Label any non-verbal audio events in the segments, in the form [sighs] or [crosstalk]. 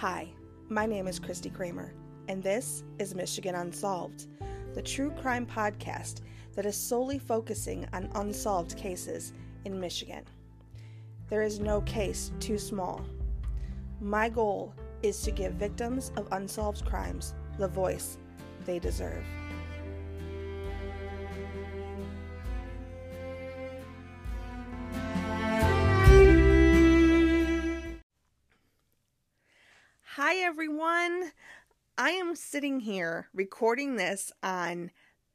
Hi, my name is Christy Kramer, and this is Michigan Unsolved, the true crime podcast that is solely focusing on unsolved cases in Michigan. There is no case too small. My goal is to give victims of unsolved crimes the voice they deserve. Am sitting here recording this on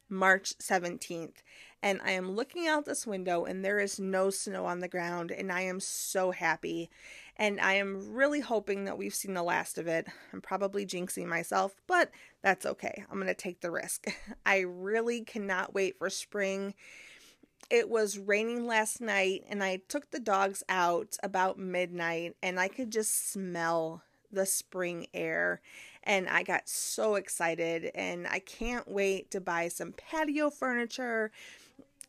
March 17th, and I am looking out this window, and there is no snow on the ground, and I am so happy. And I am really hoping that we've seen the last of it. I'm probably jinxing myself, but that's okay. I'm going to take the risk. [laughs] I really cannot wait for spring. It was raining last night, and I took the dogs out about midnight, and I could just smell the spring air and I got so excited and I can't wait to buy some patio furniture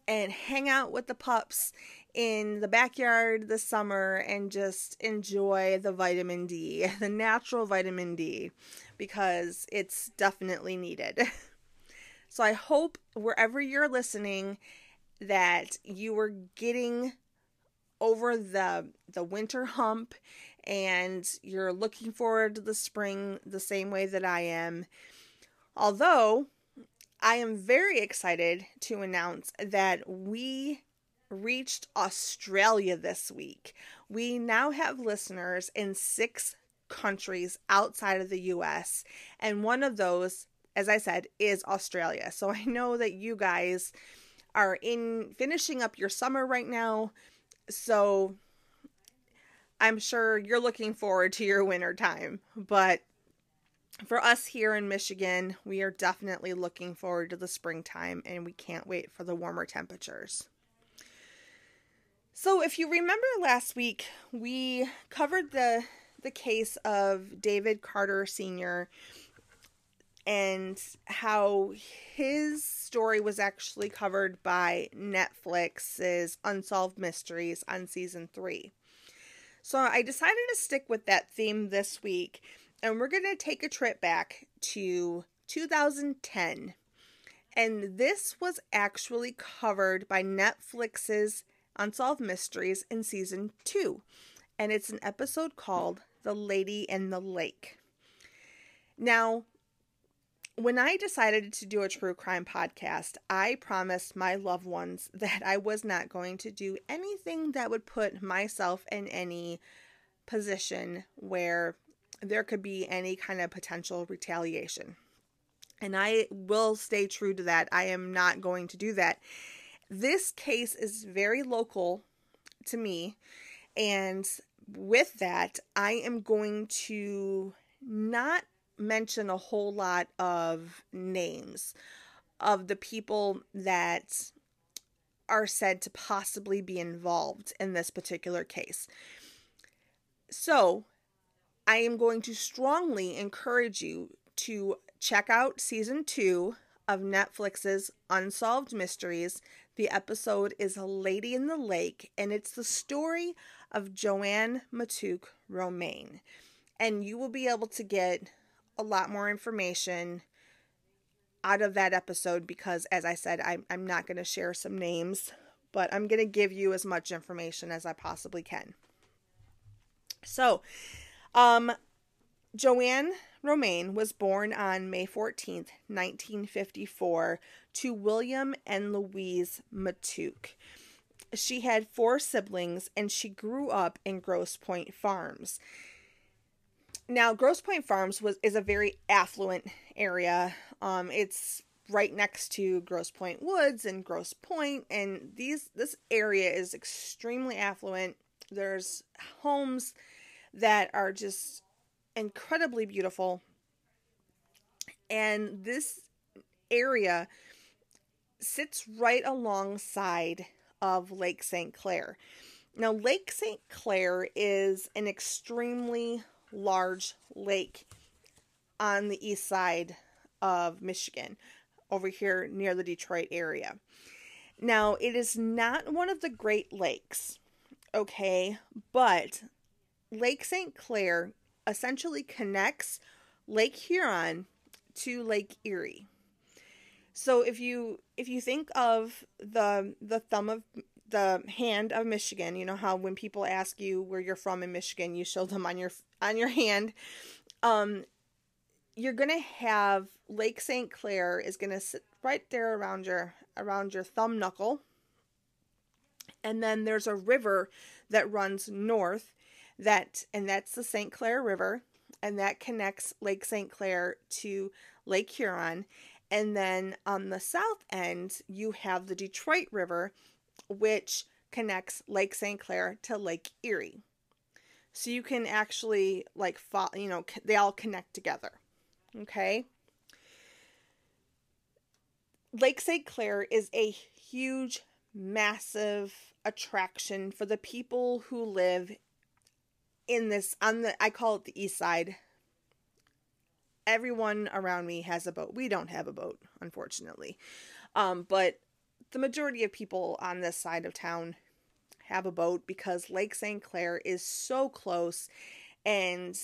and hang out with the pups in the backyard this summer and just enjoy the vitamin D, [laughs] the natural vitamin D because it's definitely needed. [laughs] So I hope wherever you're listening that you were getting over the the winter hump and you're looking forward to the spring the same way that I am. Although I am very excited to announce that we reached Australia this week. We now have listeners in six countries outside of the US, and one of those, as I said, is Australia. So I know that you guys are in finishing up your summer right now. So I'm sure you're looking forward to your winter time, but for us here in Michigan, we are definitely looking forward to the springtime and we can't wait for the warmer temperatures. So, if you remember last week, we covered the the case of David Carter Sr. and how his story was actually covered by Netflix's Unsolved Mysteries on season 3. So I decided to stick with that theme this week, and we're going to take a trip back to 2010. And this was actually covered by Netflix's Unsolved Mysteries in season two. And it's an episode called The Lady in the Lake. Now, when I decided to do a true crime podcast, I promised my loved ones [laughs] that I was not going to do anything that would put myself in any position where there could be any kind of potential retaliation. And I will stay true to that. I am not going to do that. This case is very local to me. And with that, I am going to not mention a whole lot of names of the people that are said to possibly be involved in this particular case. So, I am going to strongly encourage you to check out season two of Netflix's Unsolved Mysteries. The episode is Lady in the Lake, and it's the story of JoAnn Matouk Romain. And you will be able to get a lot more information out of that episode because, as I said, I'm, I'm not going to share some names, but I'm going to give you as much information as I possibly can. So, um, JoAnn Romain was born on May 14th, 1954, to William and Louise Matouk. She had four siblings and she grew up in Grosse Pointe Farms. Now, Grosse Pointe Farms was is a very affluent area. Um, it's right next to Grosse Pointe Woods and Grosse Pointe, and these this area is extremely affluent. There's homes that are just incredibly beautiful, and this area sits right alongside of Lake St. Clair. Now, Lake St. Clair is an extremely large lake on the east side of Michigan, over here near the Detroit area. Now, it is not one of the Great Lakes, okay, but Lake St. Clair essentially connects Lake Huron to Lake Erie. So if you if you think of the the thumb of the hand of Michigan, you know how when people ask you where you're from in Michigan, you show them on your on your hand. Um, you're gonna have Lake St. Clair is gonna sit right there around your around your thumb knuckle, and then there's a river that runs north, that and that's the St. Clair River, and that connects Lake St. Clair to Lake Huron, and then on the south end you have the Detroit River, which connects Lake St. Clair to Lake Erie. So you can actually like follow, you know, they all connect together. Okay? Lake St. Clair is a huge, massive attraction for the people who live in this on the I call it the east side. Everyone around me has a boat. We don't have a boat, unfortunately. Um, but the majority of people on this side of town have a boat because Lake St. Clair is so close and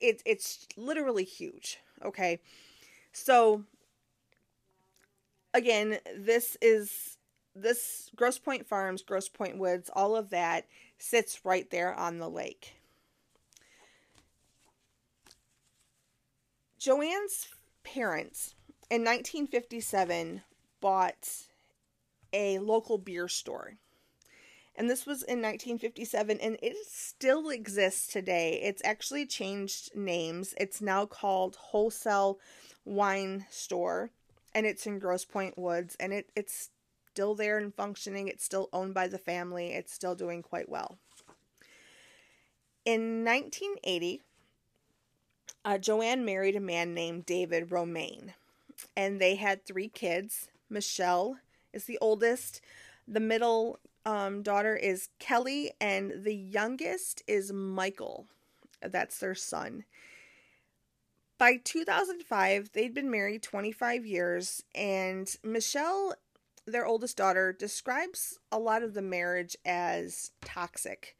it, it's literally huge. Okay. So, again, this is this Grosse Pointe Farms, Grosse Pointe Woods, all of that sits right there on the lake. JoAnn's parents in 1957 bought a local beer store. And this was in 1957, and it still exists today. It's actually changed names. It's now called Wholesale Wine Store, and it's in Grosse Pointe Woods, and it, it's still there and functioning. It's still owned by the family. It's still doing quite well. In 1980, uh, JoAnn married a man named David Romain, and they had three kids Michelle, is the oldest. The middle um, daughter is Kelly, and the youngest is Michael. That's their son. By 2005, they'd been married 25 years, and Michelle, their oldest daughter, describes a lot of the marriage as toxic.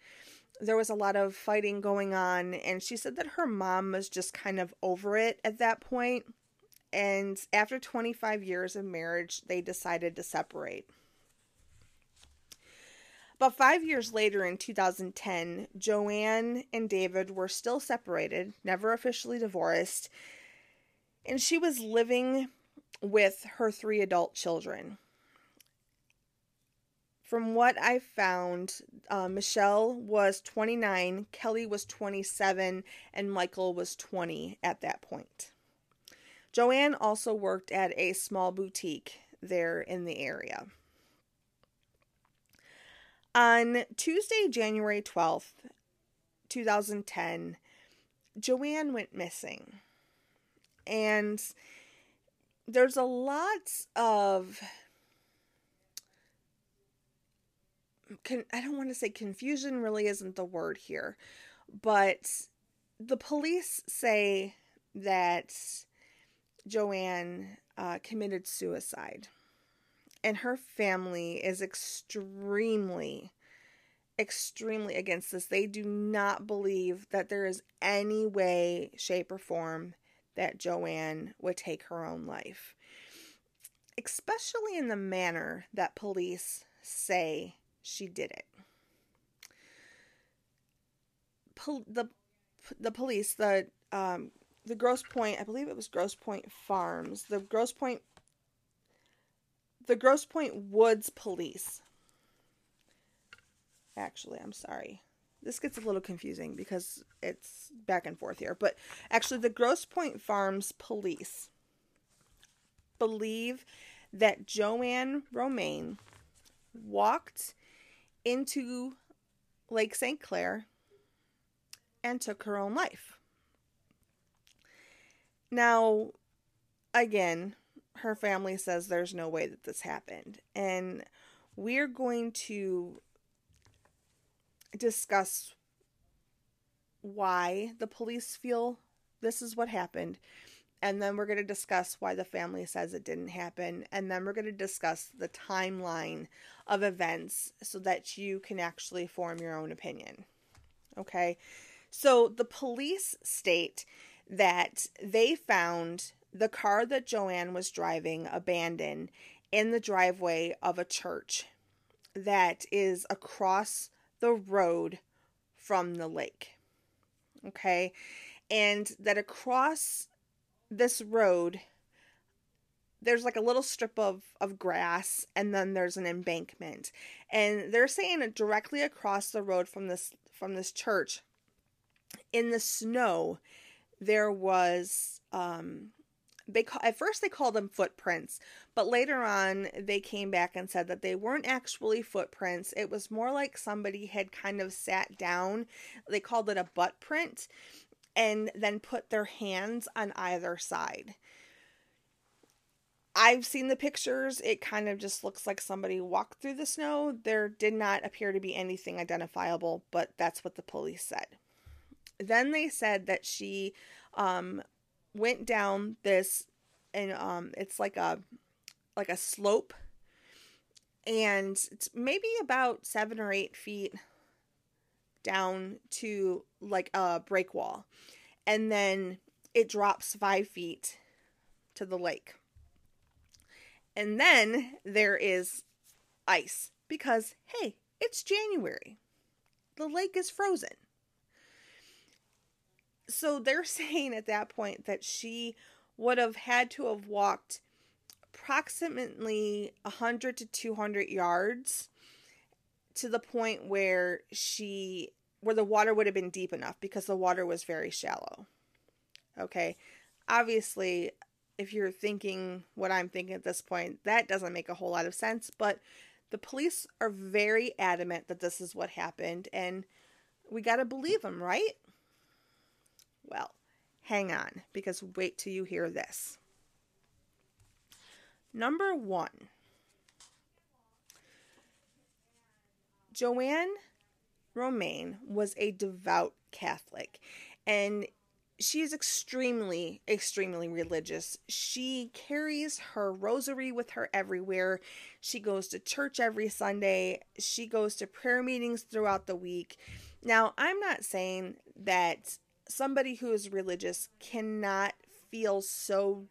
There was a lot of fighting going on, and she said that her mom was just kind of over it at that point and after 25 years of marriage, they decided to separate. But five years later, in 2010, JoAnn and David were still separated, never officially divorced, and she was living with her three adult children. From what I found, uh, Michelle was 29, Kelly was 27, and Michael was 20 at that point. JoAnn also worked at a small boutique there in the area. On Tuesday, January 12th, 2010, JoAnn went missing. And there's a lot of I don't want to say confusion really isn't the word here, but the police say that JoAnn uh, committed suicide. And her family is extremely, extremely against this. They do not believe that there is any way, shape, or form that JoAnn would take her own life. Especially in the manner that police say she did it. Pol- the the police, the um, the Grosse Pointe, I believe it was Grosse Pointe Farms, the Grosse Pointe, the Grosse Pointe Woods Police. Actually, I'm sorry. This gets a little confusing because it's back and forth here. But actually, the Grosse Pointe Farms Police believe that JoAnn Romain walked into Lake St. Clair and took her own life. Now, again, her family says there's no way that this happened. And we're going to discuss why the police feel this is what happened. And then we're going to discuss why the family says it didn't happen. And then we're going to discuss the timeline of events so that you can actually form your own opinion. Okay? So the police state that they found the car that JoAnn was driving abandoned in the driveway of a church that is across the road from the lake. Okay? And that across this road there's like a little strip of, of grass and then there's an embankment and they're saying that directly across the road from this from this church in the snow there was um they call, at first they called them footprints but later on they came back and said that they weren't actually footprints it was more like somebody had kind of sat down they called it a butt print and then put their hands on either side I've seen the pictures. It kind of just looks like somebody walked through the snow. There did not appear to be anything identifiable, but that's what the police said. Then they said that she um, went down this, and um, it's like a like a slope, and it's maybe about seven or eight feet down to like a break wall, and then it drops five feet to the lake and then there is ice because, hey, it's January. The lake is frozen. So they're [laughs] saying at that point that she would have had to have walked approximately 100 to 200 yards to the point where she where the water would have been deep enough because the water was very shallow. Okay. Obviously, if you're thinking what I'm thinking at this point, that doesn't make a whole lot of sense. But the police are very adamant that this is what happened, and we got to believe them, right? Well, hang on, because wait till you hear this. Number one JoAnn Romain was a devout Catholic, and she is extremely, extremely religious. She carries her rosary with her everywhere. She goes to church every Sunday. She goes to prayer meetings throughout the week. Now, I'm not saying that somebody who is religious cannot feel so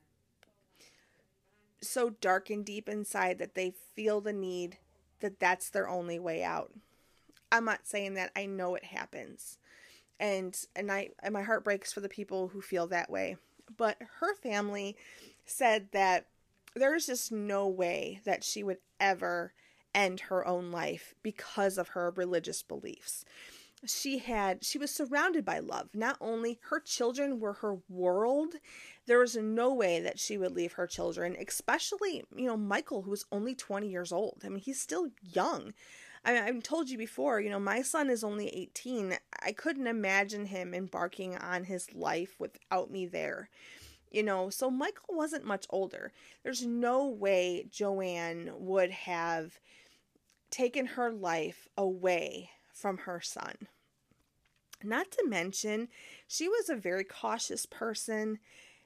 so dark and deep inside that they feel the need that that's their only way out. I'm not saying that. I know it happens and and I and my heart breaks for the people who feel that way. But her family said that there's just no way that she would ever end her own life because of her religious beliefs. She had she was surrounded by love. Not only her children were her world, there was no way that she would leave her children, especially, you know, Michael who was only 20 years old. I mean, he's still young. I, I've told you before, you know, my son is only 18. I couldn't imagine him embarking on his life without me there. You know, so Michael wasn't much older. There's no way JoAnn would have taken her life away from her son. Not to mention, she was a very cautious person.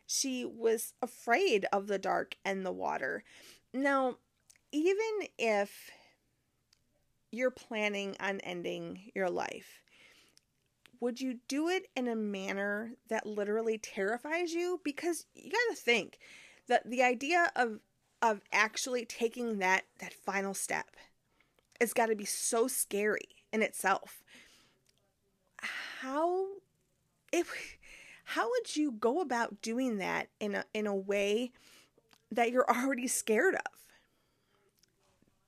She was afraid of the dark and the water. Now, even if you're planning on ending your life, would you do it in a manner that literally terrifies you? Because you got to think that the idea of of actually taking that that final step has got to be so scary in itself. How if [laughs] how would you go about doing that in a in a way that you're already scared of?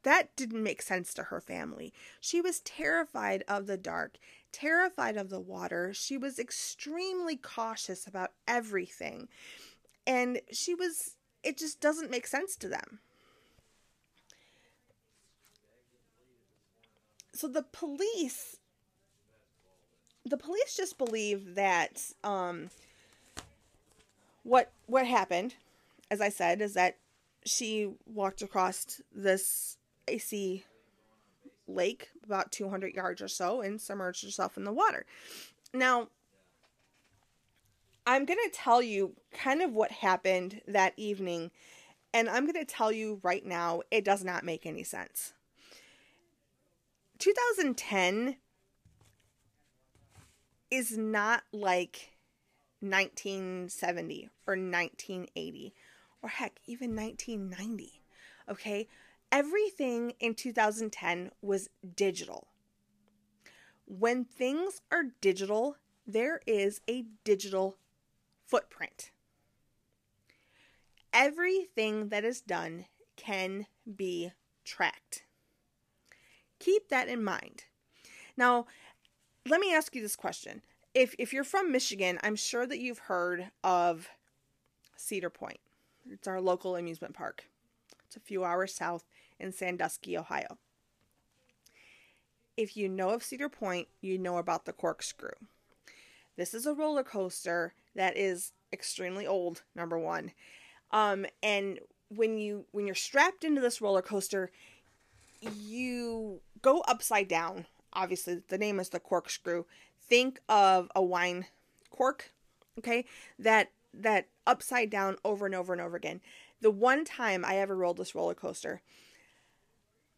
That didn't make sense to her family. She was terrified of the dark, terrified of the water. She was extremely cautious about everything. And she was, it just doesn't make sense to them. So the police, the police just believe that um, what what happened, as I said, is that she walked across this icy lake about 200 yards or so and submerged herself in the water. Now, I'm going to tell you kind of what happened that evening, and I'm going to tell you right now, it does not make any sense. 2010 is not like 1970 or 1980 or heck, even 1990. Okay? Everything in 2010 was digital. When things are digital, there is a digital footprint. Everything that is done can be tracked. Keep that in mind. Now, let me ask you this question. If, if you're from Michigan, I'm sure that you've heard of Cedar Point. It's our local amusement park. It's a few hours south in Sandusky, Ohio. If you know of Cedar Point, you know about the corkscrew. This is a roller coaster that is extremely old, number one. Um, and when you when you're strapped into this roller coaster, you go upside down. Obviously, the name is the corkscrew. Think of a wine cork, okay? That that upside down over and over and over again. The one time I ever rolled this roller coaster,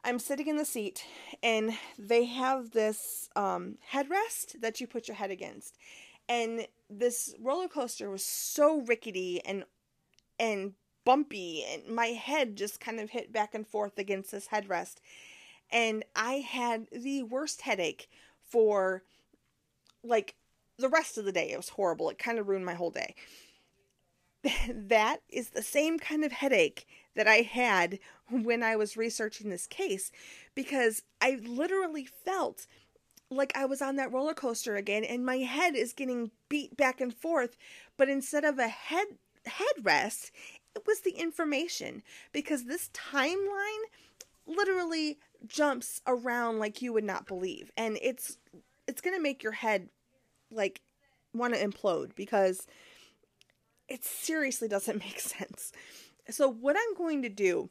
I'm sitting in the seat and they have this um, headrest that you put your head against. And this roller coaster was so rickety and and bumpy and my head just kind of hit back and forth against this headrest. And I had the worst headache for like the rest of the day. It was horrible. It kind of ruined my whole day. [laughs] that is the same kind of headache that I had when I was researching this case because I literally felt like I was on that roller coaster again and my head is getting beat back and forth but instead of a head headrest it was the information because this timeline literally jumps around like you would not believe and it's it's going to make your head like want to implode because it seriously doesn't [laughs] make sense. So what I'm going to do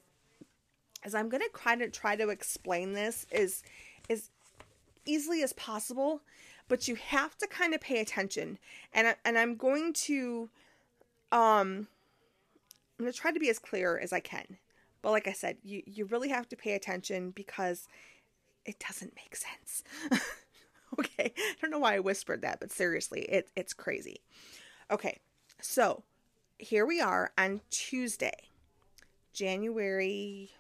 is I'm going to try to try to explain this as as easily as possible, but you have to kind of pay attention. And I, and I'm going to um I'm going to try to be as clear as I can. But like I said, you you really have to pay attention because it doesn't make sense. [laughs] okay. I don't know why I whispered that, but seriously, it it's crazy. Okay. So here we are on Tuesday, January.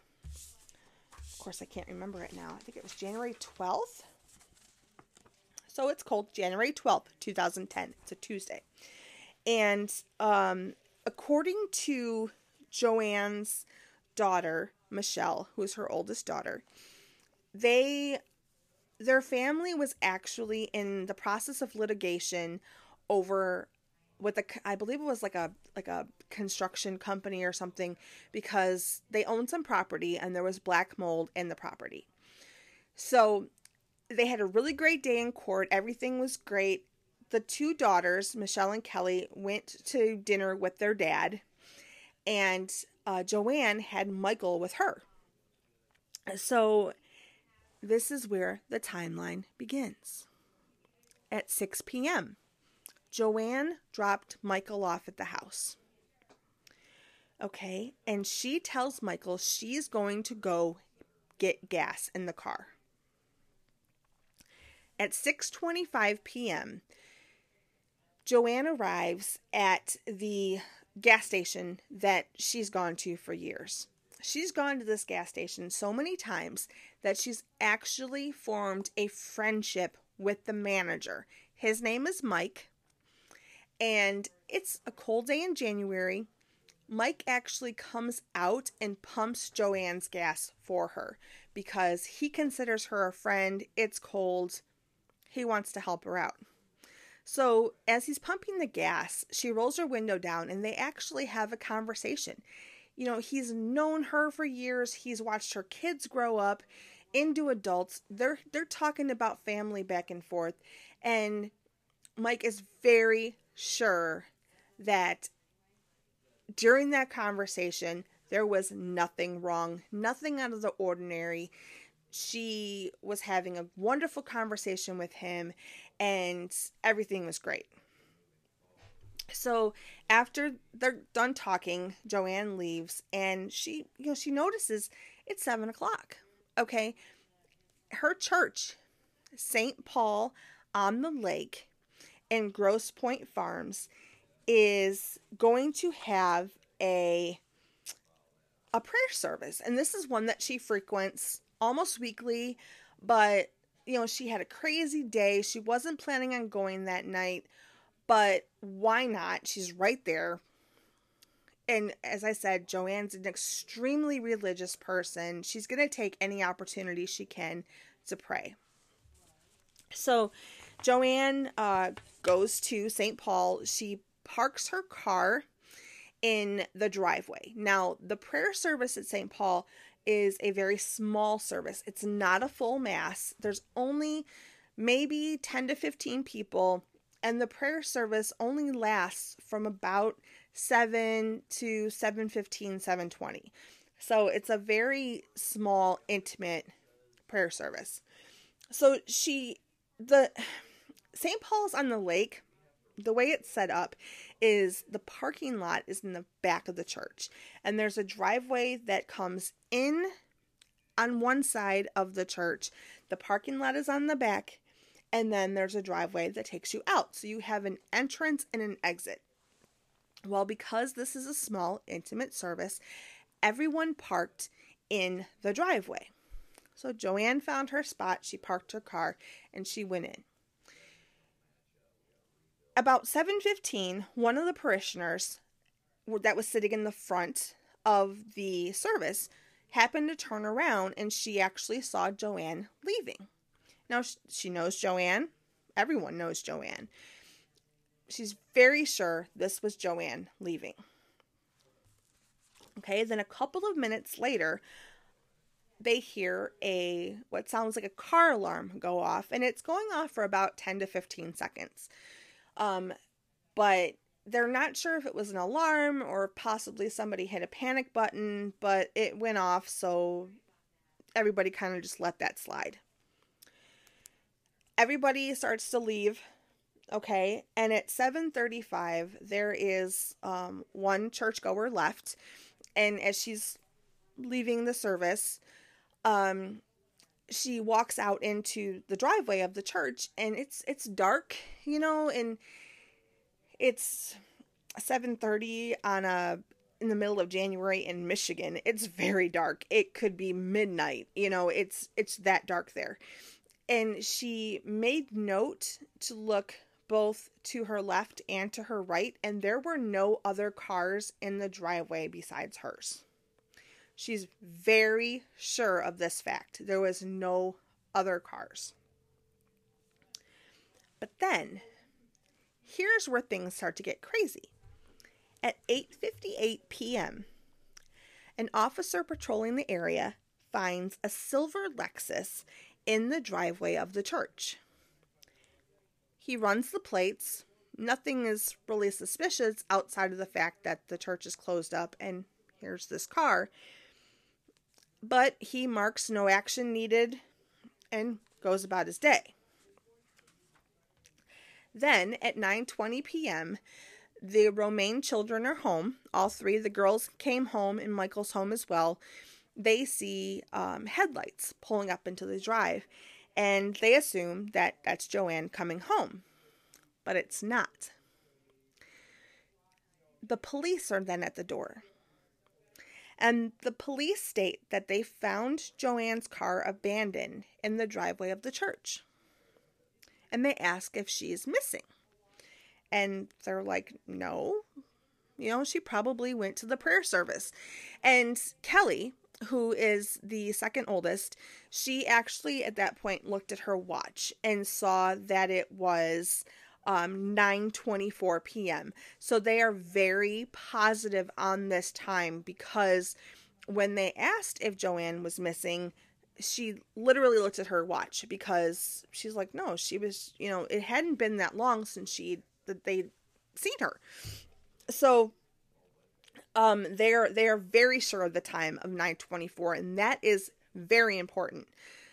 Of course, I can't remember it now. I think it was January 12th. So it's called January 12th, 2010. It's a Tuesday. And um, according to JoAnn's daughter, Michelle, who is her oldest daughter, they their family was actually in the process of litigation over with a I believe it was like a like a construction company or something because they owned some property and there was black mold in the property. So they had a really great day in court. Everything was great. The two daughters, Michelle and Kelly, went to dinner with their dad, and uh, JoAnn had Michael with her. So this is where the timeline begins. At 6 p.m., JoAnn dropped Michael off at the house. Okay, and she tells Michael she's going to go get gas in the car. At 6:25 p.m., JoAnn arrives at the gas station that she's gone to for years. She's gone to this gas station so many times that she's actually formed a friendship with the manager. His name is Mike. And it's a cold day in January. Mike actually comes out and pumps JoAnn's gas for her because he considers her a friend. It's cold. He wants to help her out. So, as he's pumping the gas, she rolls her window down and they actually have a conversation. You know, he's known her for years. He's watched her kids grow up into adults. They're they're talking about family back and forth and Mike is very sure that during that conversation, there was nothing wrong, nothing out of the ordinary. She was having a wonderful conversation with him, and everything was great. So after they're done talking, JoAnn leaves, and she, you know, she notices it's seven o'clock. Okay, her church, St. Paul on the Lake, and Grosse Pointe Farms is going to have a a prayer service and this is one that she frequents almost weekly but you know she had a crazy day she wasn't planning on going that night but why not she's right there and as I said, JoAnn's an extremely religious person. She's going to take any opportunity she can to pray. So, JoAnn uh, goes to St. Paul. She parks her car in the driveway. Now, the prayer service at St. Paul is a very small service, it's not a full mass. There's only maybe 10 to 15 people, and the prayer service only lasts from about 7 to 7:15 7:20. So it's a very small intimate prayer service. So she the [sighs] St. Paul's on the lake the way it's set up is the parking lot is in the back of the church. And there's a driveway that comes in on one side of the church. The parking lot is on the back. And then there's a driveway that takes you out. So you have an entrance and an exit. Well, because this is a small, intimate service, everyone parked in the driveway. So JoAnn found her spot, she parked her car, and she went in. About 7:15, one of the parishioners that was sitting in the front of the service happened to turn around and she actually saw JoAnn leaving. Now she knows JoAnn. Everyone knows JoAnn. She's very sure this was JoAnn leaving. Okay, then a couple of minutes later, they hear a what sounds like a car alarm go off, and it's going off for about 10 to 15 seconds. Um, but they're not sure if it was an alarm or possibly somebody hit a panic button, but it went off, so everybody kind of just let that slide. Everybody starts to leave okay and at 7.35 there is um, one churchgoer left and as she's leaving the service um, she walks out into the driveway of the church and it's it's dark you know and it's 7.30 on a in the middle of January in Michigan. It's very dark. It could be midnight you know it's it's that dark there. And she made note to look both to her left and to her right, and there were no other cars in the driveway besides hers. She's very sure of this fact. There was no other cars. But then, here's where things start to get crazy. At 8:58 p.m., an officer patrolling the area finds a silver Lexus in the driveway of the church. He runs the plates. Nothing is really suspicious outside of the fact that the church is closed up and here's this car. But he marks no action needed and goes about his day. Then at 9:20 p.m., the Romain children are home. All three of the girls came home, and Michael's home as well. They see um, headlights pulling up into the drive, and they assume that that's JoAnn coming home. But it's not. The police are then at the door. And the police state that they found JoAnn's car abandoned in the driveway of the church. And they ask if she's missing. And they're like, no. You know, she probably went to the prayer service. And Kelly, who is the second oldest, she actually at that point looked at her watch and saw that it was um 9:24 p.m. So they are very positive on this time because when they asked if JoAnn was missing, she literally looked at her watch because she's like, no, she was, you know, it hadn't been that long since she that they'd seen her. So um they're they're very sure of the time of 924 and that is very important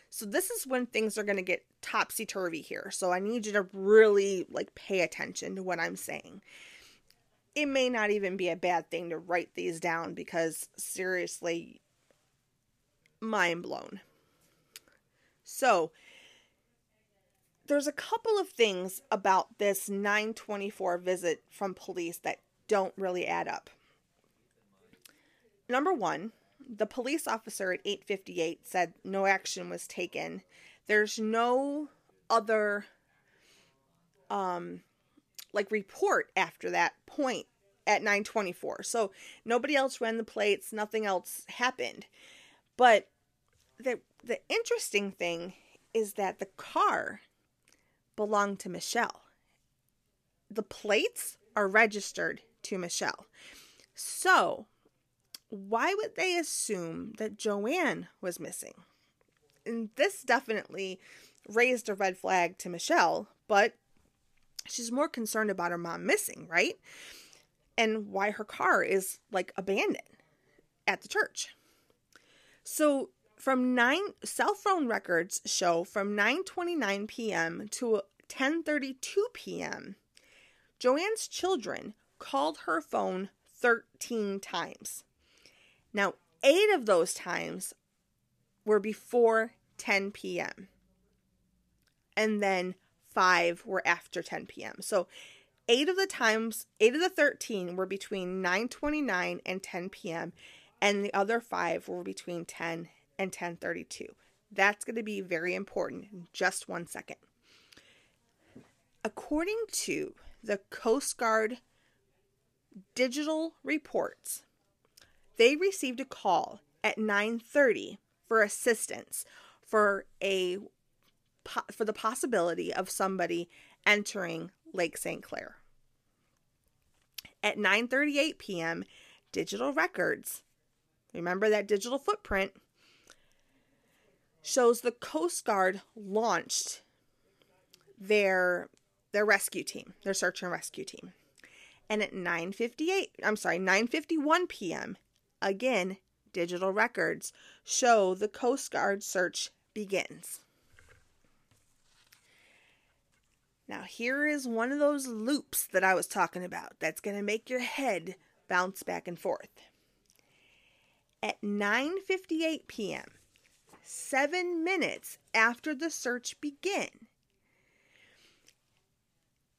so this is when things are going to get topsy turvy here. So i need you to really like pay attention to what i'm saying. It may not even be a bad thing to write these down because seriously mind blown. So there's a couple of things about this 924 visit from police that don't really add up. Number 1, the police officer at 858 said no action was taken. There's no other um like report after that point at 924. So nobody else ran the plates, nothing else happened. But the the interesting thing is that the car belonged to Michelle. The plates are registered to Michelle. So, why would they assume that JoAnn was missing? And this definitely raised a red flag to Michelle, but she's more concerned about her mom missing, right? And why her car is like abandoned at the church. So from 9 cell phone records show from 9:29 p.m. to 10:32 p.m. JoAnn's children called her phone 13 times. Now, 8 of those times were before 10 p.m. And then 5 were after 10 p.m. So, 8 of the times, 8 of the 13 were between 9:29 and 10 p.m. and the other 5 were between 10 and 1032. That's going to be very important in just one second. According to the Coast Guard digital reports, they received a call at 9:30 for assistance for a for the possibility of somebody entering Lake St. Clair. At 9:38 p.m., digital records, remember that digital footprint, shows the Coast Guard launched their their rescue team, their search and rescue team. And at 9:58, I'm sorry, 9:51 p.m., again, digital records show the Coast Guard search begins. Now, here is one of those loops that I was talking about that's going to make your head bounce back and forth. At 9:58 p.m., seven minutes after the search began.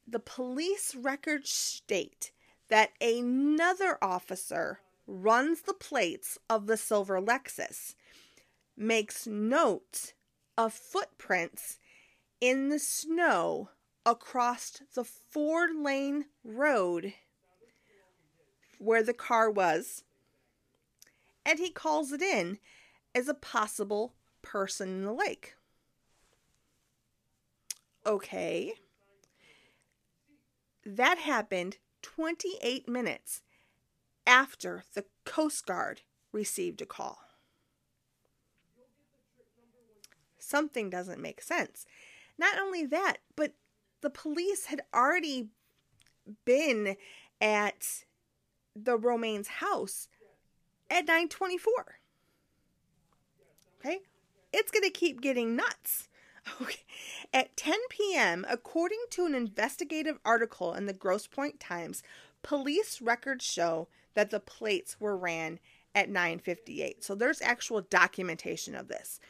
The police records state that another officer runs the plates of the silver Lexus, makes note of footprints in the snow across the four lane road where the car was, and he calls it in as a possible person in the lake. Okay. That happened 28 minutes after the Coast Guard received a call. Something doesn't make sense. Not only that, but the police had already been at the Romains house at 924. Okay? It's going to keep getting nuts. [laughs] Okay. At 10 p.m., according to an investigative article in the Grosse Pointe Times, police records show that the plates were ran at 9:58. So there's actual documentation of this.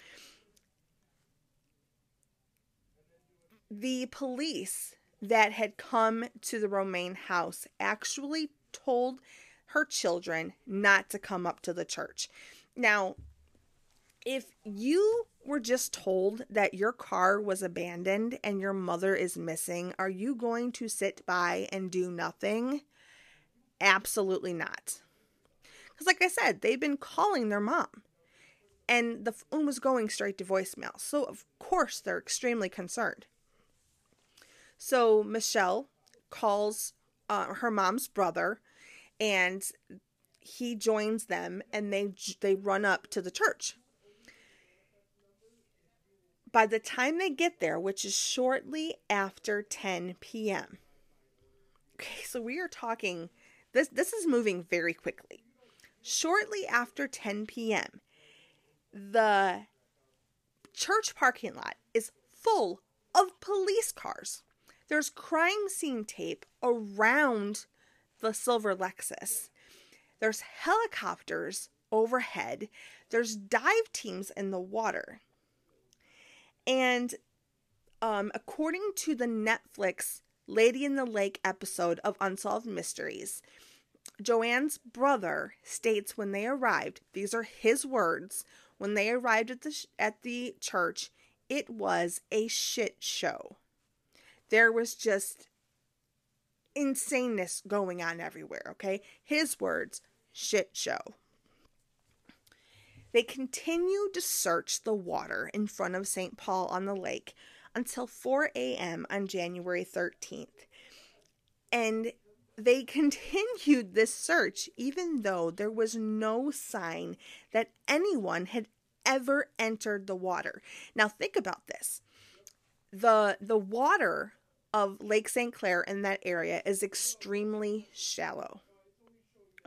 The police that had come to the Romain house actually told her children not to come up to the church. Now, if you were just told that your car was abandoned and your mother is missing, are you going to sit by and do nothing? Absolutely not. Because, like I said, they've been calling their mom and the phone was going straight to voicemail. So, of course, they're extremely concerned. So, Michelle calls uh, her mom's brother and he joins them and they they run up to the church by the time they get there, which is shortly after 10 p.m. Okay, so we are talking this this is moving very quickly. Shortly after 10 p.m., the church parking lot is full of police cars. There's crime scene tape around the silver Lexus. There's helicopters overhead. There's dive teams in the water. And Um, according to the Netflix Lady in the Lake episode of Unsolved Mysteries, JoAnn's brother states when they arrived, these are his words, when they arrived at the sh- at the church, it was a shit show. There was just insaneness going on everywhere, okay? His words, shit show. They continued to search the water in front of St. Paul on the lake until 4 a.m. on January 13th. And they continued this search even though there was no sign that anyone had ever entered the water. Now think about this. The the water of Lake St. Clair in that area is extremely shallow.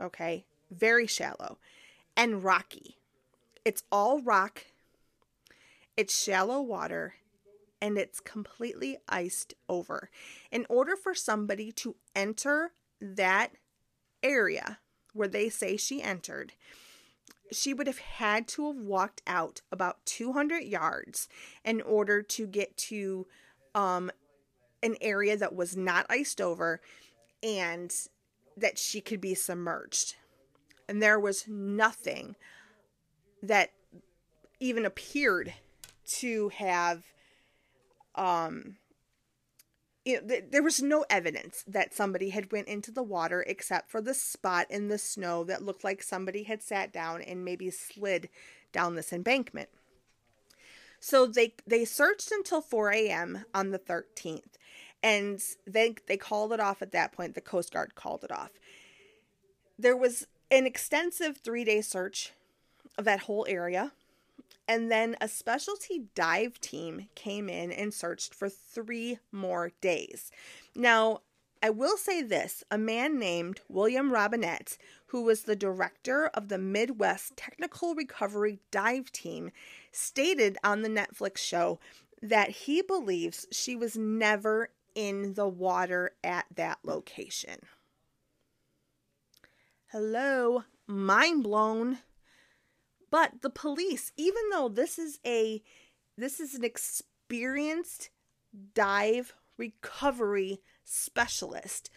Okay? Very shallow and rocky. It's all rock. It's shallow water and it's completely iced over. In order for somebody to enter that area where they say she entered, she would have had to have walked out about 200 yards in order to get to um, an area that was not iced over and that she could be submerged. And there was nothing that even appeared to have um th- there was no evidence that somebody had went into the water except for the spot in the snow that looked like somebody had sat down and maybe slid down this embankment. So they they searched until 4 a.m. on the 13th, and they they called it off at that point. The Coast Guard called it off. There was an extensive three day search of that whole area. And then a specialty dive team came in and searched for three more days. Now, I will say this a man named William Robinette, who was the director of the Midwest Technical Recovery Dive Team, stated on the Netflix show that he believes she was never in the water at that location. Hello, mind blown. But the police, even though this is a this is an experienced dive recovery specialist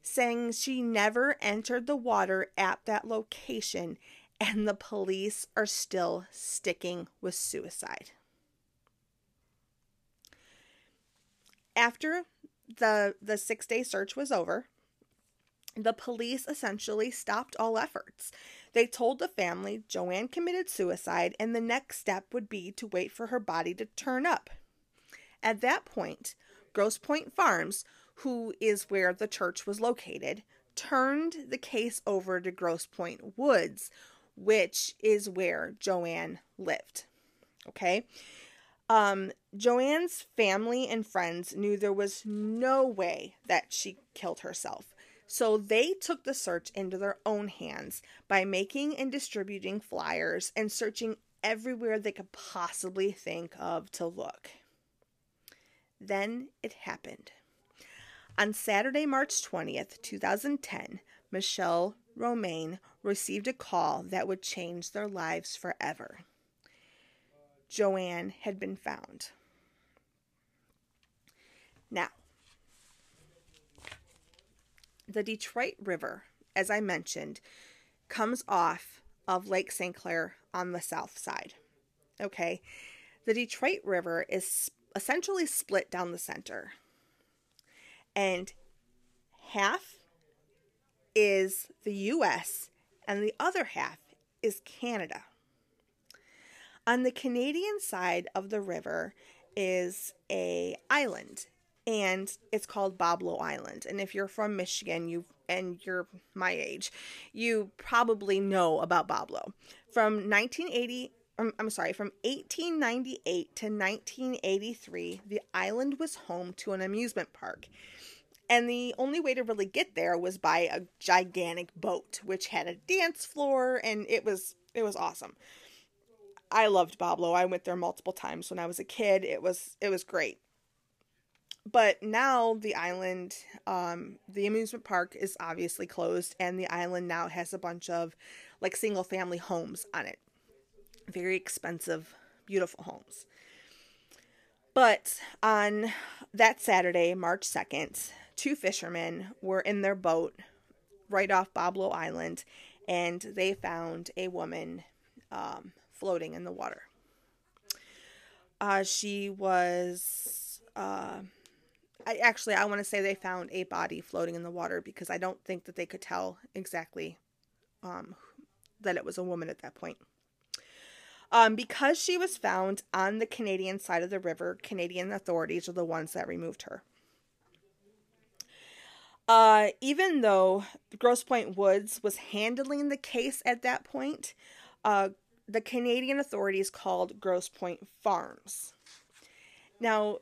saying she never entered the water at that location and the police are still sticking with suicide. After the the 6-day search was over, the police essentially stopped all efforts. They told the family JoAnn committed suicide and the next step would be to wait for her body to turn up. At that point, Grosse Pointe Farms, who is where the church was located, turned the case over to Grosse Pointe Woods, which is where JoAnn lived. Okay? Um, JoAnn's family and friends knew there was no way that she killed herself. So they took the search into their own hands by making and distributing flyers and searching everywhere they could possibly think of to look. Then it happened. On Saturday, March 20th, 2010, Michelle Romain received a call that would change their lives forever. JoAnn had been found. Now, the Detroit River, as I mentioned, comes off of Lake St. Clair on the south side. Okay. The Detroit River is essentially split down the center. And half is the US and the other half is Canada. On the Canadian side of the river is a island and it's called Boblo Island. And if you're from Michigan, you and you're my age, you probably know about Boblo. From 1980 um, I'm sorry, from 1898 to 1983, the island was home to an amusement park. And the only way to really get there was by a gigantic boat, which had a dance floor and it was it was awesome. I loved Boblo. I went there multiple times when I was a kid. It was it was great but now the island um the amusement park is obviously closed and the island now has a bunch of like single family homes on it very expensive beautiful homes But on that Saturday, March 2nd, two fishermen were in their boat right off Boblo Island and they found a woman um, floating in the water. Uh, she was. Uh, I actually I want to say they found a body floating in the water because I don't think that they could tell exactly um, that it was a woman at that point. Um, because she was found on the Canadian side of the river, Canadian authorities are the ones that removed her. Uh, even though Grosse Pointe Woods was handling the case at that point, uh, the Canadian authorities called Grosse Pointe Farms. Now,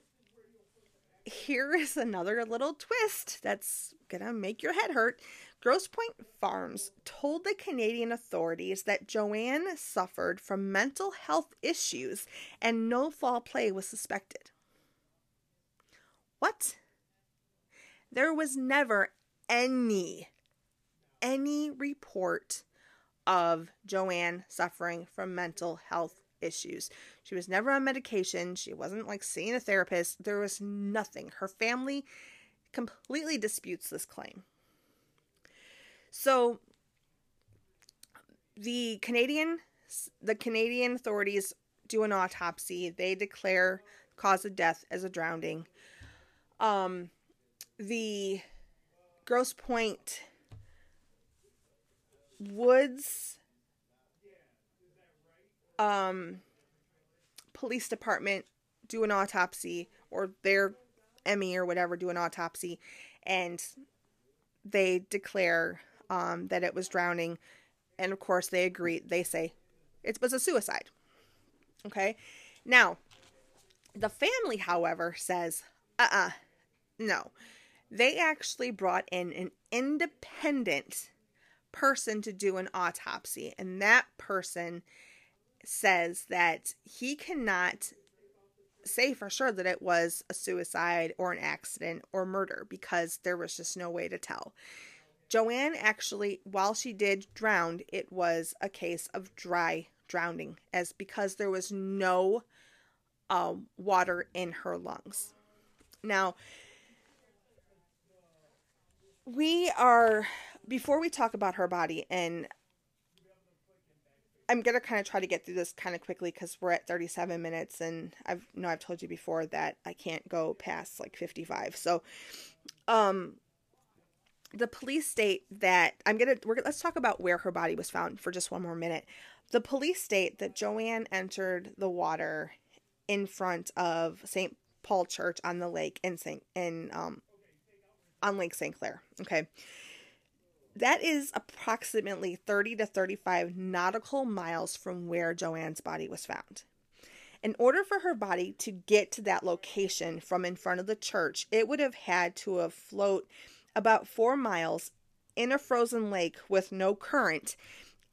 here is another little twist that's gonna make your head hurt. Grosse Pointe Farms told the Canadian authorities that JoAnn suffered from mental health issues and no foul play was suspected. What? There was never any, any report of JoAnn suffering from mental health issues. She was never on medication. She wasn't like seeing a therapist. There was nothing. Her family completely disputes this claim. So the Canadian the Canadian authorities do an autopsy. They declare cause of death as a drowning. Um the Grosse Pointe Woods um police department do an autopsy or their M.E. or whatever do an autopsy and they declare um, that it was drowning. And of course they agree they say it was a suicide. Okay? Now the family however says uh-uh no. They actually brought in an independent person to do an autopsy, and that person says that he cannot say for sure that it was a suicide or an accident or murder because there was just no way to tell. JoAnn actually, while she did drown, it was a case of dry drowning, as because there was no uh, water in her lungs. Now, we are before we talk about her body, and I'm gonna kind of try to get through this kind of quickly because we're at 37 minutes, and I've you know I've told you before that I can't go past like 55. So, um, the police state that I'm gonna we're, let's talk about where her body was found for just one more minute. The police state that JoAnn entered the water in front of St. Paul Church on the lake in St. in um on Lake St. Clair. Okay that is approximately 30 to 35 nautical miles from where JoAnn's body was found. In order for her body to get to that location from in front of the church, it would have had to have float about four miles in a frozen lake with no current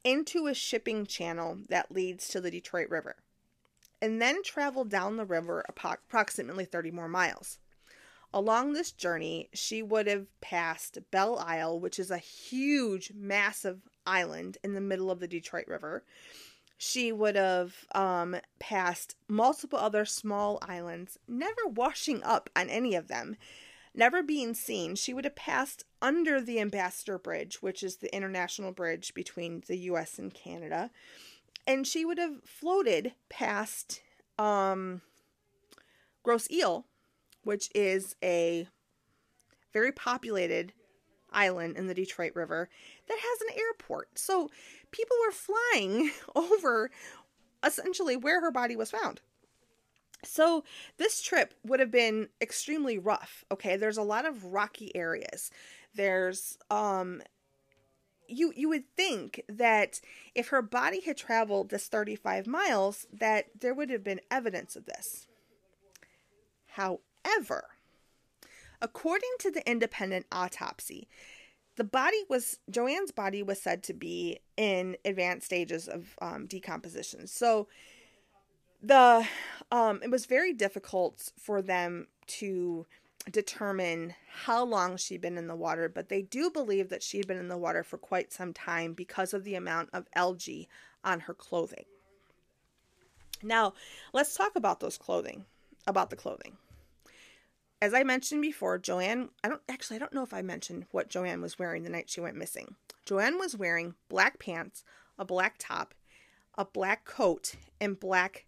into a shipping channel that leads to the Detroit River, and then travel down the river approximately 30 more miles. Along this journey, she would have passed Belle Isle, which is a huge, massive island in the middle of the Detroit River. She would have um, passed multiple other small islands, never washing up on any of them, never being seen. She would have passed under the Ambassador Bridge, which is the international bridge between the US and Canada. And she would have floated past um, Grosse Ile, which is a very populated island in the Detroit River that has an airport. So people were flying [laughs] over essentially where her body was found. So this trip would have been extremely rough. Okay, there's a lot of rocky areas. There's um you you would think that if her body had traveled this 35 miles that there would have been evidence of this. How However, according to the independent autopsy, the body was JoAnn's body was said to be in advanced stages of um, decomposition. So the um, it was very difficult for them to determine how long she'd been in the water, but they do believe that she'd been in the water for quite some time because of the amount of algae on her clothing. Now, let's talk about those clothing. about the clothing. As I mentioned before, JoAnn, I don't actually I don't know if I mentioned what JoAnn was wearing the night she went missing. JoAnn was wearing black pants, a black top, a black coat, and black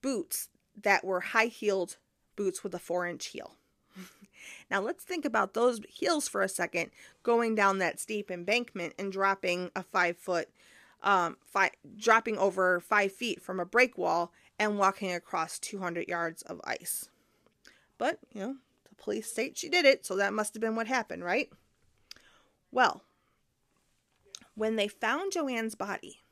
boots that were high-heeled boots with a 4-inch heel. [laughs] now let's think about those heels for a second, going down that steep embankment and dropping a 5 foot um, five, dropping over five feet from a break wall and walking across 200 yards of ice. But, you know, the police state she did it, so that must have been what happened, right? Well, when they found JoAnn's body,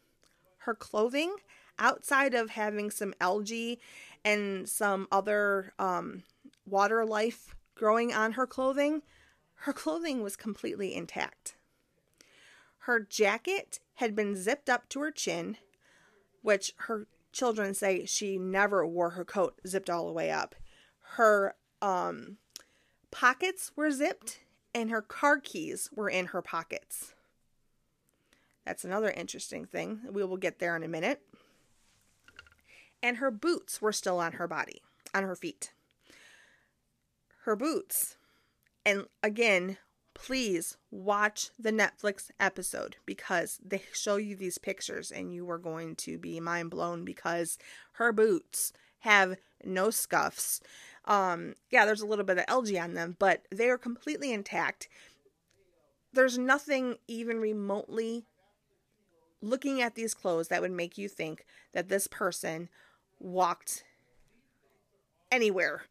her clothing, outside of having some algae and some other um, water life growing on her clothing, her clothing was completely intact. Her jacket had been zipped up to her chin, which her children say she never wore her coat zipped all the way up. Her um, pockets were zipped and her car keys were in her pockets. That's another interesting thing. We will get there in a minute. And her boots were still on her body, on her feet. Her boots. And again, please watch the Netflix episode because they show you these pictures and you are going to be mind blown because her boots have no scuffs. Um, yeah, there's a little bit of algae on them, but they are completely intact. There's nothing even remotely looking at these clothes that would make you think that this person walked anywhere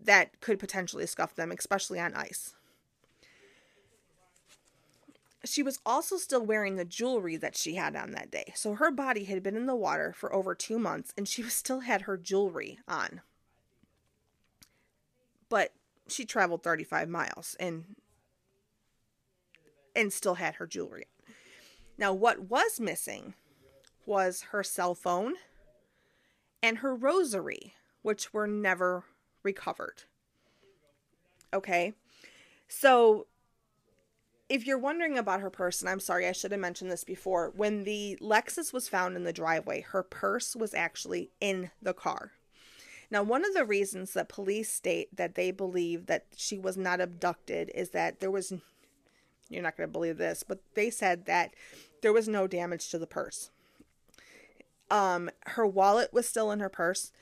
that could potentially scuff them, especially on ice. She was also still wearing the jewelry that she had on that day. So her body had been in the water for over two months and she still had her jewelry on. But she traveled 35 miles and and still had her jewelry. Now what was missing was her cell phone and her rosary, which were never recovered. Okay. So if you're wondering about her purse, and I'm sorry, I should have mentioned this before, when the Lexus was found in the driveway, her purse was actually in the car. Now, one of the reasons that police state that they believe that she was not abducted is that there was, you're not going to believe this, but they said that there was no damage to the purse. Um, her wallet was still in her purse.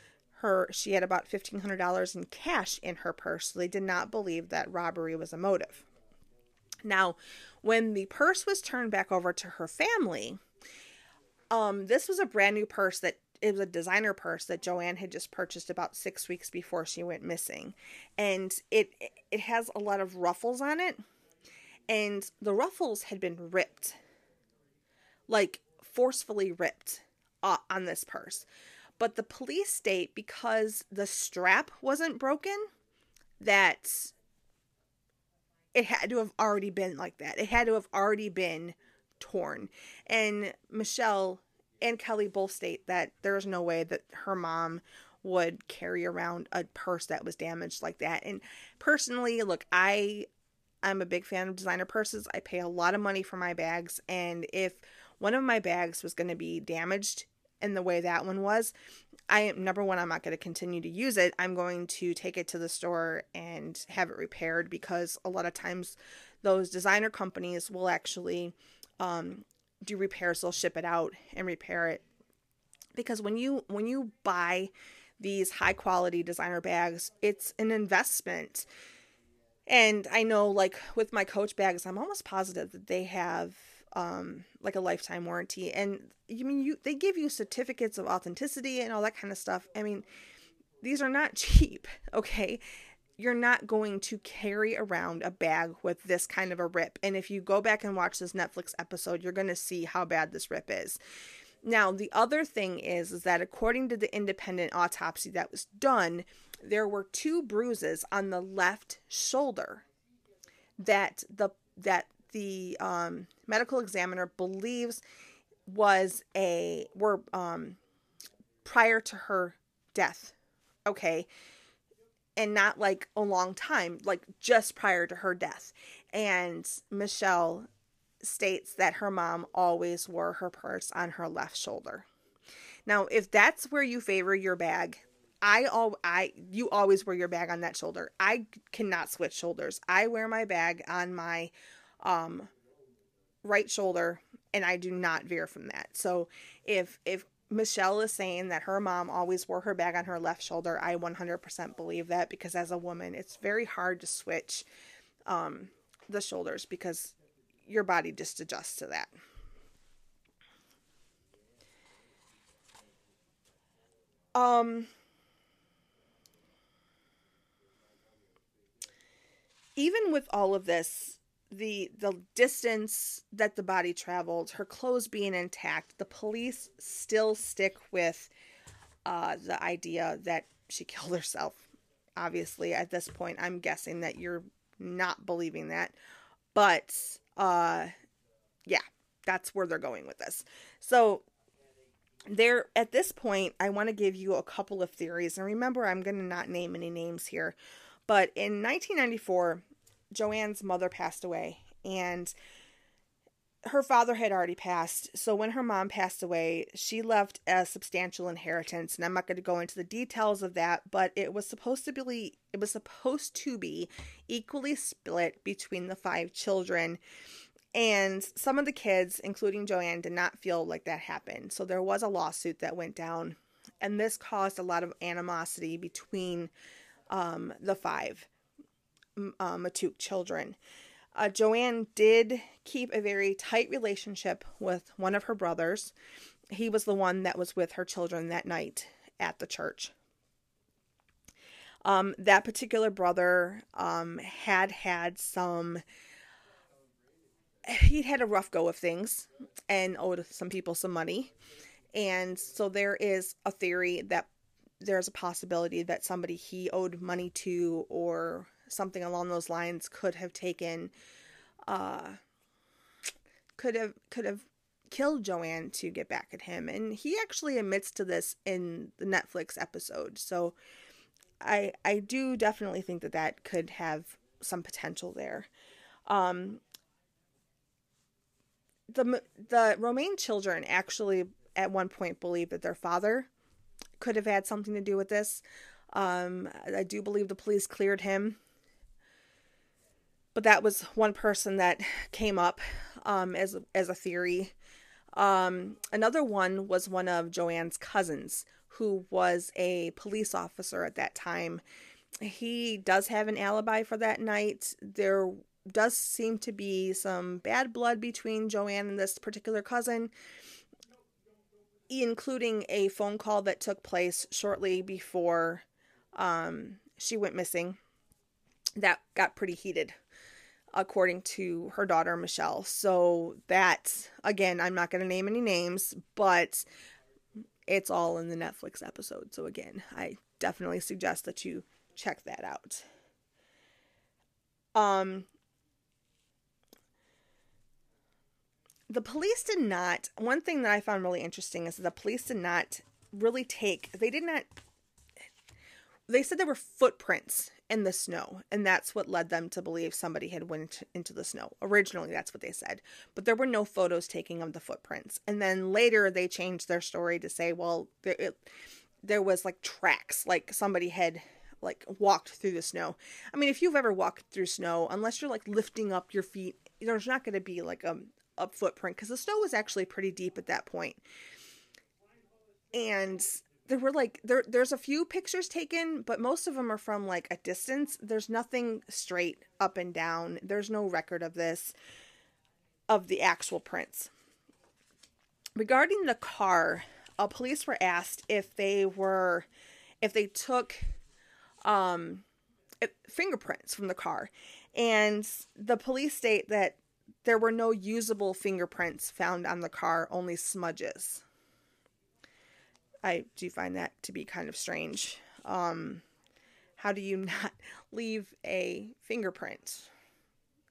Her, she had about $1,500 in cash in her purse, so they did not believe that robbery was a motive. Now, when the purse was turned back over to her family, um, this was a brand new purse that it was a designer purse that JoAnn had just purchased about six weeks before she went missing, and it it has a lot of ruffles on it, and the ruffles had been ripped, like forcefully ripped, uh, on this purse. But the police state because the strap wasn't broken, that it had to have already been like that. It had to have already been torn. And Michelle and Kelly both state that there's no way that her mom would carry around a purse that was damaged like that. And personally, look, I I'm a big fan of designer purses. I pay a lot of money for my bags and if one of my bags was going to be damaged in the way that one was, I am number one, I'm not going to continue to use it. I'm going to take it to the store and have it repaired because a lot of times those designer companies will actually um, do repairs. They'll ship it out and repair it because when you when you buy these high quality designer bags, it's an investment. And I know, like with my Coach bags, I'm almost positive that they have um like a lifetime warranty and you mean you they give you certificates of authenticity and all that kind of stuff i mean these are not [laughs] cheap okay you're not going to carry around a bag with this kind of a rip and if you go back and watch this netflix episode you're going to see how bad this rip is now the other thing is is that according to the independent autopsy that was done there were two bruises on the left shoulder that the that the um, medical examiner believes was a were um, prior to her death. Okay. And not like a long time, like just prior to her death. And Michelle states that her mom always wore her purse on her left shoulder. Now, if that's where you favor your bag, I all I you always wear your bag on that shoulder. I cannot switch shoulders. I wear my bag on my um right shoulder and I do not veer from that. So if if Michelle is saying that her mom always wore her bag on her left shoulder, I 100% believe that because as a woman, it's very hard to switch um the shoulders because your body just adjusts to that. Um even with all of this, the the distance that the body traveled, her clothes being intact, the police still stick with uh, the idea that she [laughs] killed herself. Obviously, at this point, I'm guessing that you're not believing that, but uh, yeah, that's where they're going with this. So there at this point i want to give you a couple of theories and remember i'm going to not name any names here but in 1994 JoAnn's mother passed away and her father had already passed. So when her mom passed away she left a substantial inheritance and i'm not going to go into the details of that but it was supposed to be it was supposed to be equally split between the five children. And some of the kids, including JoAnn, did not feel like that happened. So there was a lawsuit that went down, and this caused a lot of animosity between um, the five uh, Matouk children. Uh, JoAnn did keep a very tight relationship with one of her brothers. He was the one that was with her children that night at the church. Um, that particular brother um, had had some he'd had a rough go of things and owed some people some money. And so there is a theory that there's a possibility that somebody he owed money to or something along those lines could have taken uh could have could have killed JoAnn to get back at him and he actually admits to this in the Netflix episode. So I I do definitely think that that could have some potential there. Um the the Romain children actually at one point believed that their father could have had something to do with this. Um, I do believe the police cleared him, but that was one person that came up um, as as a theory. Um, another one was one of JoAnn's cousins, who was a police officer at that time. He does have an alibi for that night. There does seem to be some bad blood between JoAnn and this particular cousin, including a phone call that took place shortly before um, she went missing. That got pretty heated, according to her daughter, Michelle. So, that, again, I'm not going to name any names, but it's all in the Netflix episode. So, again, I definitely suggest that you check that out. Um, the police did not one thing that i found really interesting is the police did not really take they did not they said there were footprints in the snow and that's what led them to believe somebody had went into the snow. Originally that's what they said. But there were no photos taking of the footprints. And then later they changed their story to say well there, it, there was like tracks like somebody had like walked through the snow. I mean if you've ever walked through snow unless you're like lifting up your feet there's not going to be like a, a footprint because the snow was actually pretty deep at that point. And there were like there there's a few pictures taken, but most of them are from like a distance. There's nothing straight up and down. There's no record of this of the actual prints. Regarding the car, uh, police were asked if they were if they took um fingerprints from the car and the police state that there were no usable fingerprints found on the car, only smudges. I do find that to be kind of strange. Um, how do you [laughs] not leave a fingerprint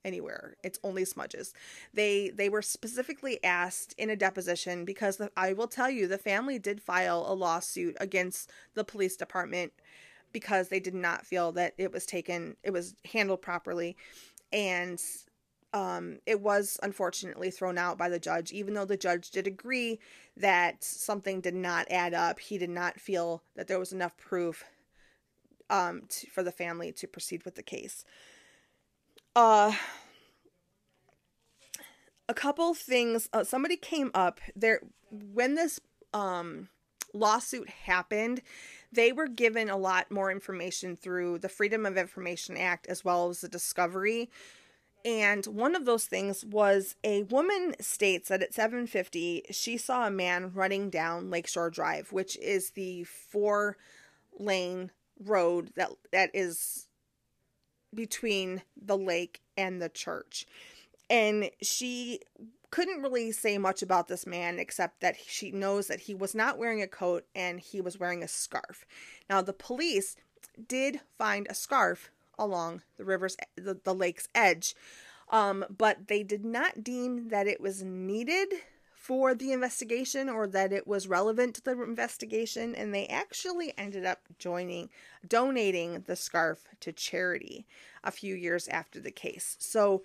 anywhere? It's only smudges. They they were specifically asked in a deposition because the, I will tell you the family did file a lawsuit against the police department because they did not feel that it was taken it was handled properly and um, it was unfortunately thrown out by the judge, even though the judge did agree that something did not add up. He did not feel that there was enough proof um, to, for the family to proceed with the case. Uh, a couple things. Uh, somebody came up there when this um, lawsuit happened. They were given a lot more information through the Freedom of Information Act as well as the discovery and one of those things was a woman states that at 7:50 she saw a man running down Lakeshore Drive, which is the four lane road that that is between the lake and the church. And she couldn't really say much about this man except that she knows that he was not wearing a coat and he was wearing a scarf. Now the police did find a scarf along the river's the, the lake's edge. Um, but they did not deem that it was needed for the investigation or that it was relevant to the investigation and they actually ended up joining donating the scarf to charity a few years after the case. So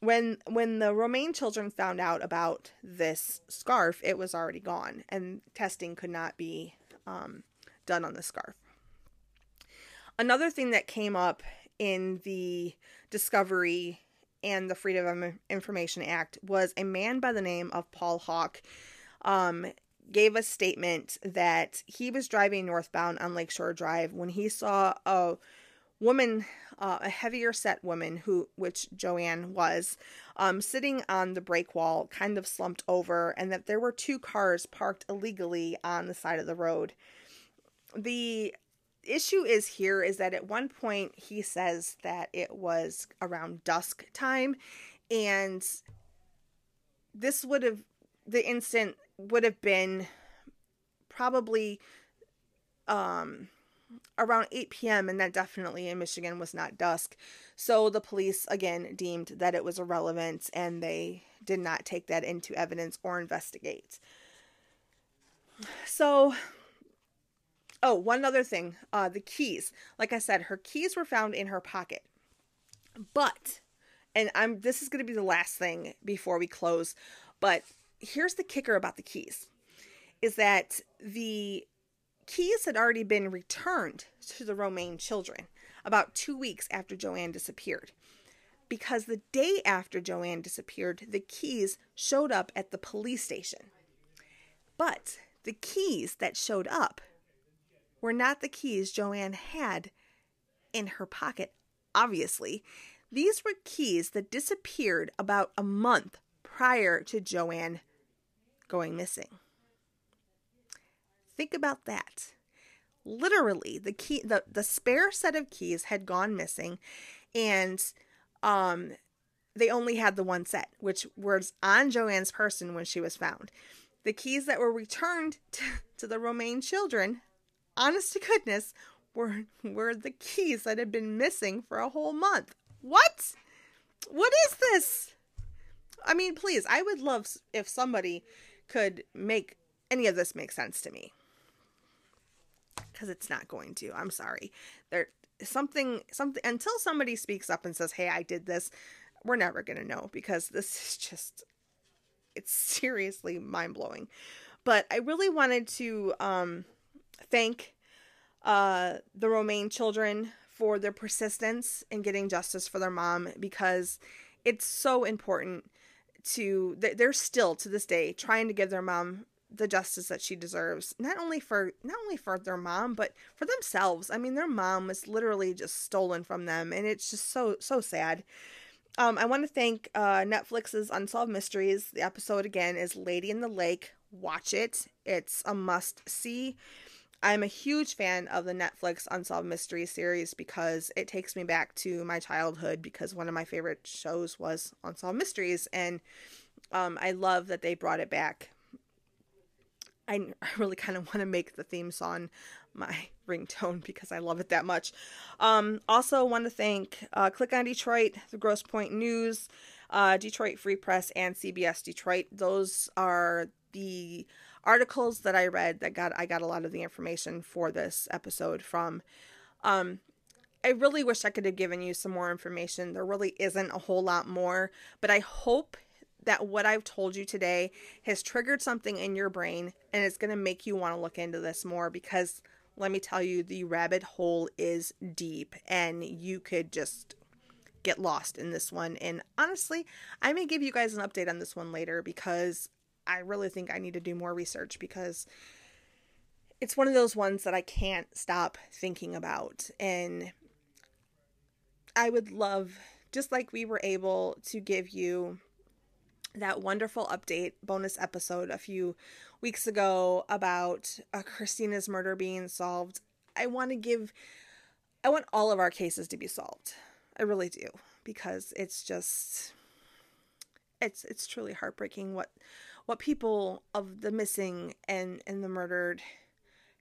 when when the Romain children found out about this scarf, it was already gone and testing could not be um, done on the scarf. Another thing that came up in the discovery and the Freedom of Information Act was a man by the name of Paul Hawk. Um, gave a statement that he was driving northbound on Lakeshore Drive when he saw a woman, uh, a heavier set woman, who which JoAnn was, um, sitting on the break wall, kind of slumped over, and that there were two cars parked illegally on the side of the road. The issue is here is that at one point he says that it was around dusk time and this would have the instant would have been probably um around 8 p.m. and that definitely in Michigan was not dusk. So the police again deemed that it was irrelevant and they did not take that into evidence or investigate. So Oh, one other thing. Uh, the keys. Like I said, her keys were found in her pocket. But, and I'm this is going to be the last thing before we close, but here's the kicker about the keys is that the keys had already been returned to the Romain children about two weeks after JoAnn disappeared. Because the day after JoAnn disappeared, the keys showed up at the police station. But the keys that showed up were not the keys JoAnn had in her pocket, obviously. These were keys that disappeared about a month prior to JoAnn going missing. Think about that. Literally, the key the, the spare set of keys had gone missing and um they only had the one set, which was on JoAnn's person when she was found. The keys that were returned to, [laughs] to the Romain children honest to goodness, were were the keys that had been missing for a whole month. What? What is this? I mean, please, I would love if somebody could make any of this make sense to me. Cuz it's not going to. I'm sorry. There something something until somebody speaks up and says, "Hey, I did this." We're never going to know because this is [laughs] just it's seriously mind-blowing. But I really wanted to um thank uh, the Romain children for their persistence in getting justice for their mom because it's so important to they're still to this day trying to give their mom the justice that she deserves not only for not only for their mom but for themselves. I mean their mom was literally just stolen from them and it's just so so sad. Um i want to thank uh netflix's unsolved mysteries. The episode again is lady in the lake. Watch it. It's a must see I'm a huge fan of the Netflix Unsolved Mysteries series because it takes me back to my childhood because one of my favorite shows was Unsolved Mysteries and um, I love that they brought it back. I, I really kind of [laughs] want to make the theme song my [laughs] ringtone because I love it that much. Um, also, want to thank uh, Click on Detroit, the Grosse Pointe News, uh, Detroit Free Press, and CBS Detroit. Those are the articles that I read that got I got a lot of the information for this episode from. Um, I really wish I could have given you some more information. There really isn't a whole lot more, but I hope that what I've told you today has triggered something in your brain and it's going to make you want to look into this more because let me tell you, the rabbit hole is deep and you could just get lost in this one. And honestly, I may give you guys an update on this one later because I really think I need to do more research because it's one of those ones that I can't stop thinking about. And I would love, just like we were able to give you that wonderful update bonus episode a few weeks ago about uh, Christina's murder being solved. I want to give, I want all of our cases to be solved. I really do because it's just, it's it's truly heartbreaking what what people of the missing and and the murdered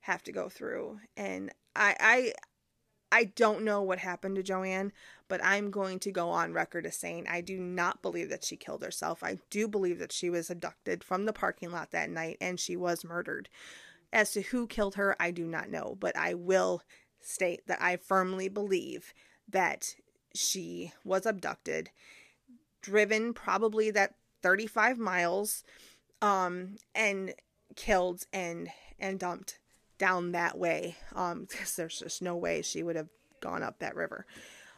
have to go through. And I I I don't know what happened to JoAnn, but I'm going to go on record as saying I do not believe that she killed herself. I do believe that she was abducted from the parking lot that night and she was murdered. As to who killed her, I do not know, but I will state that I firmly believe that she was abducted, driven probably that 35 miles, um, and killed and and dumped down that way um [laughs] because there's just no way she would have gone up that river.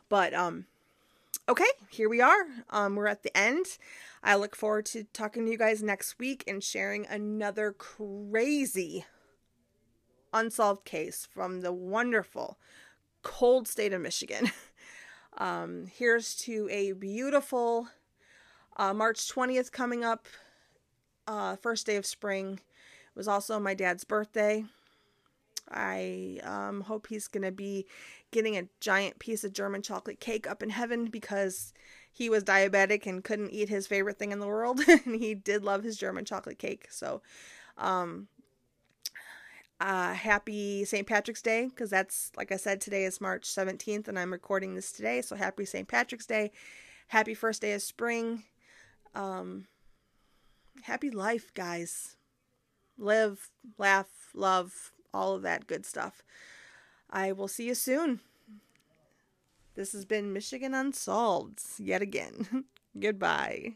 But um okay here we are. Um we're at the end. I look forward to talking to you guys next week and sharing another crazy unsolved case from the wonderful cold state of michigan. [laughs] Um here's to a beautiful uh, march 20th coming up uh first day of spring it was also my dad's birthday I um, hope he's going to be getting a giant piece of German chocolate cake up in heaven because he was diabetic and couldn't eat his favorite thing in the world. [laughs] and he did love his German chocolate cake. So, um, uh, happy St. Patrick's Day because that's, like I said, today is March 17th and I'm recording this today. So, happy St. Patrick's Day. Happy first day of spring. Um, happy life, guys. Live, laugh, love, all of that good stuff. I will see you soon. This has been Michigan Unsolved yet again. [laughs] Goodbye.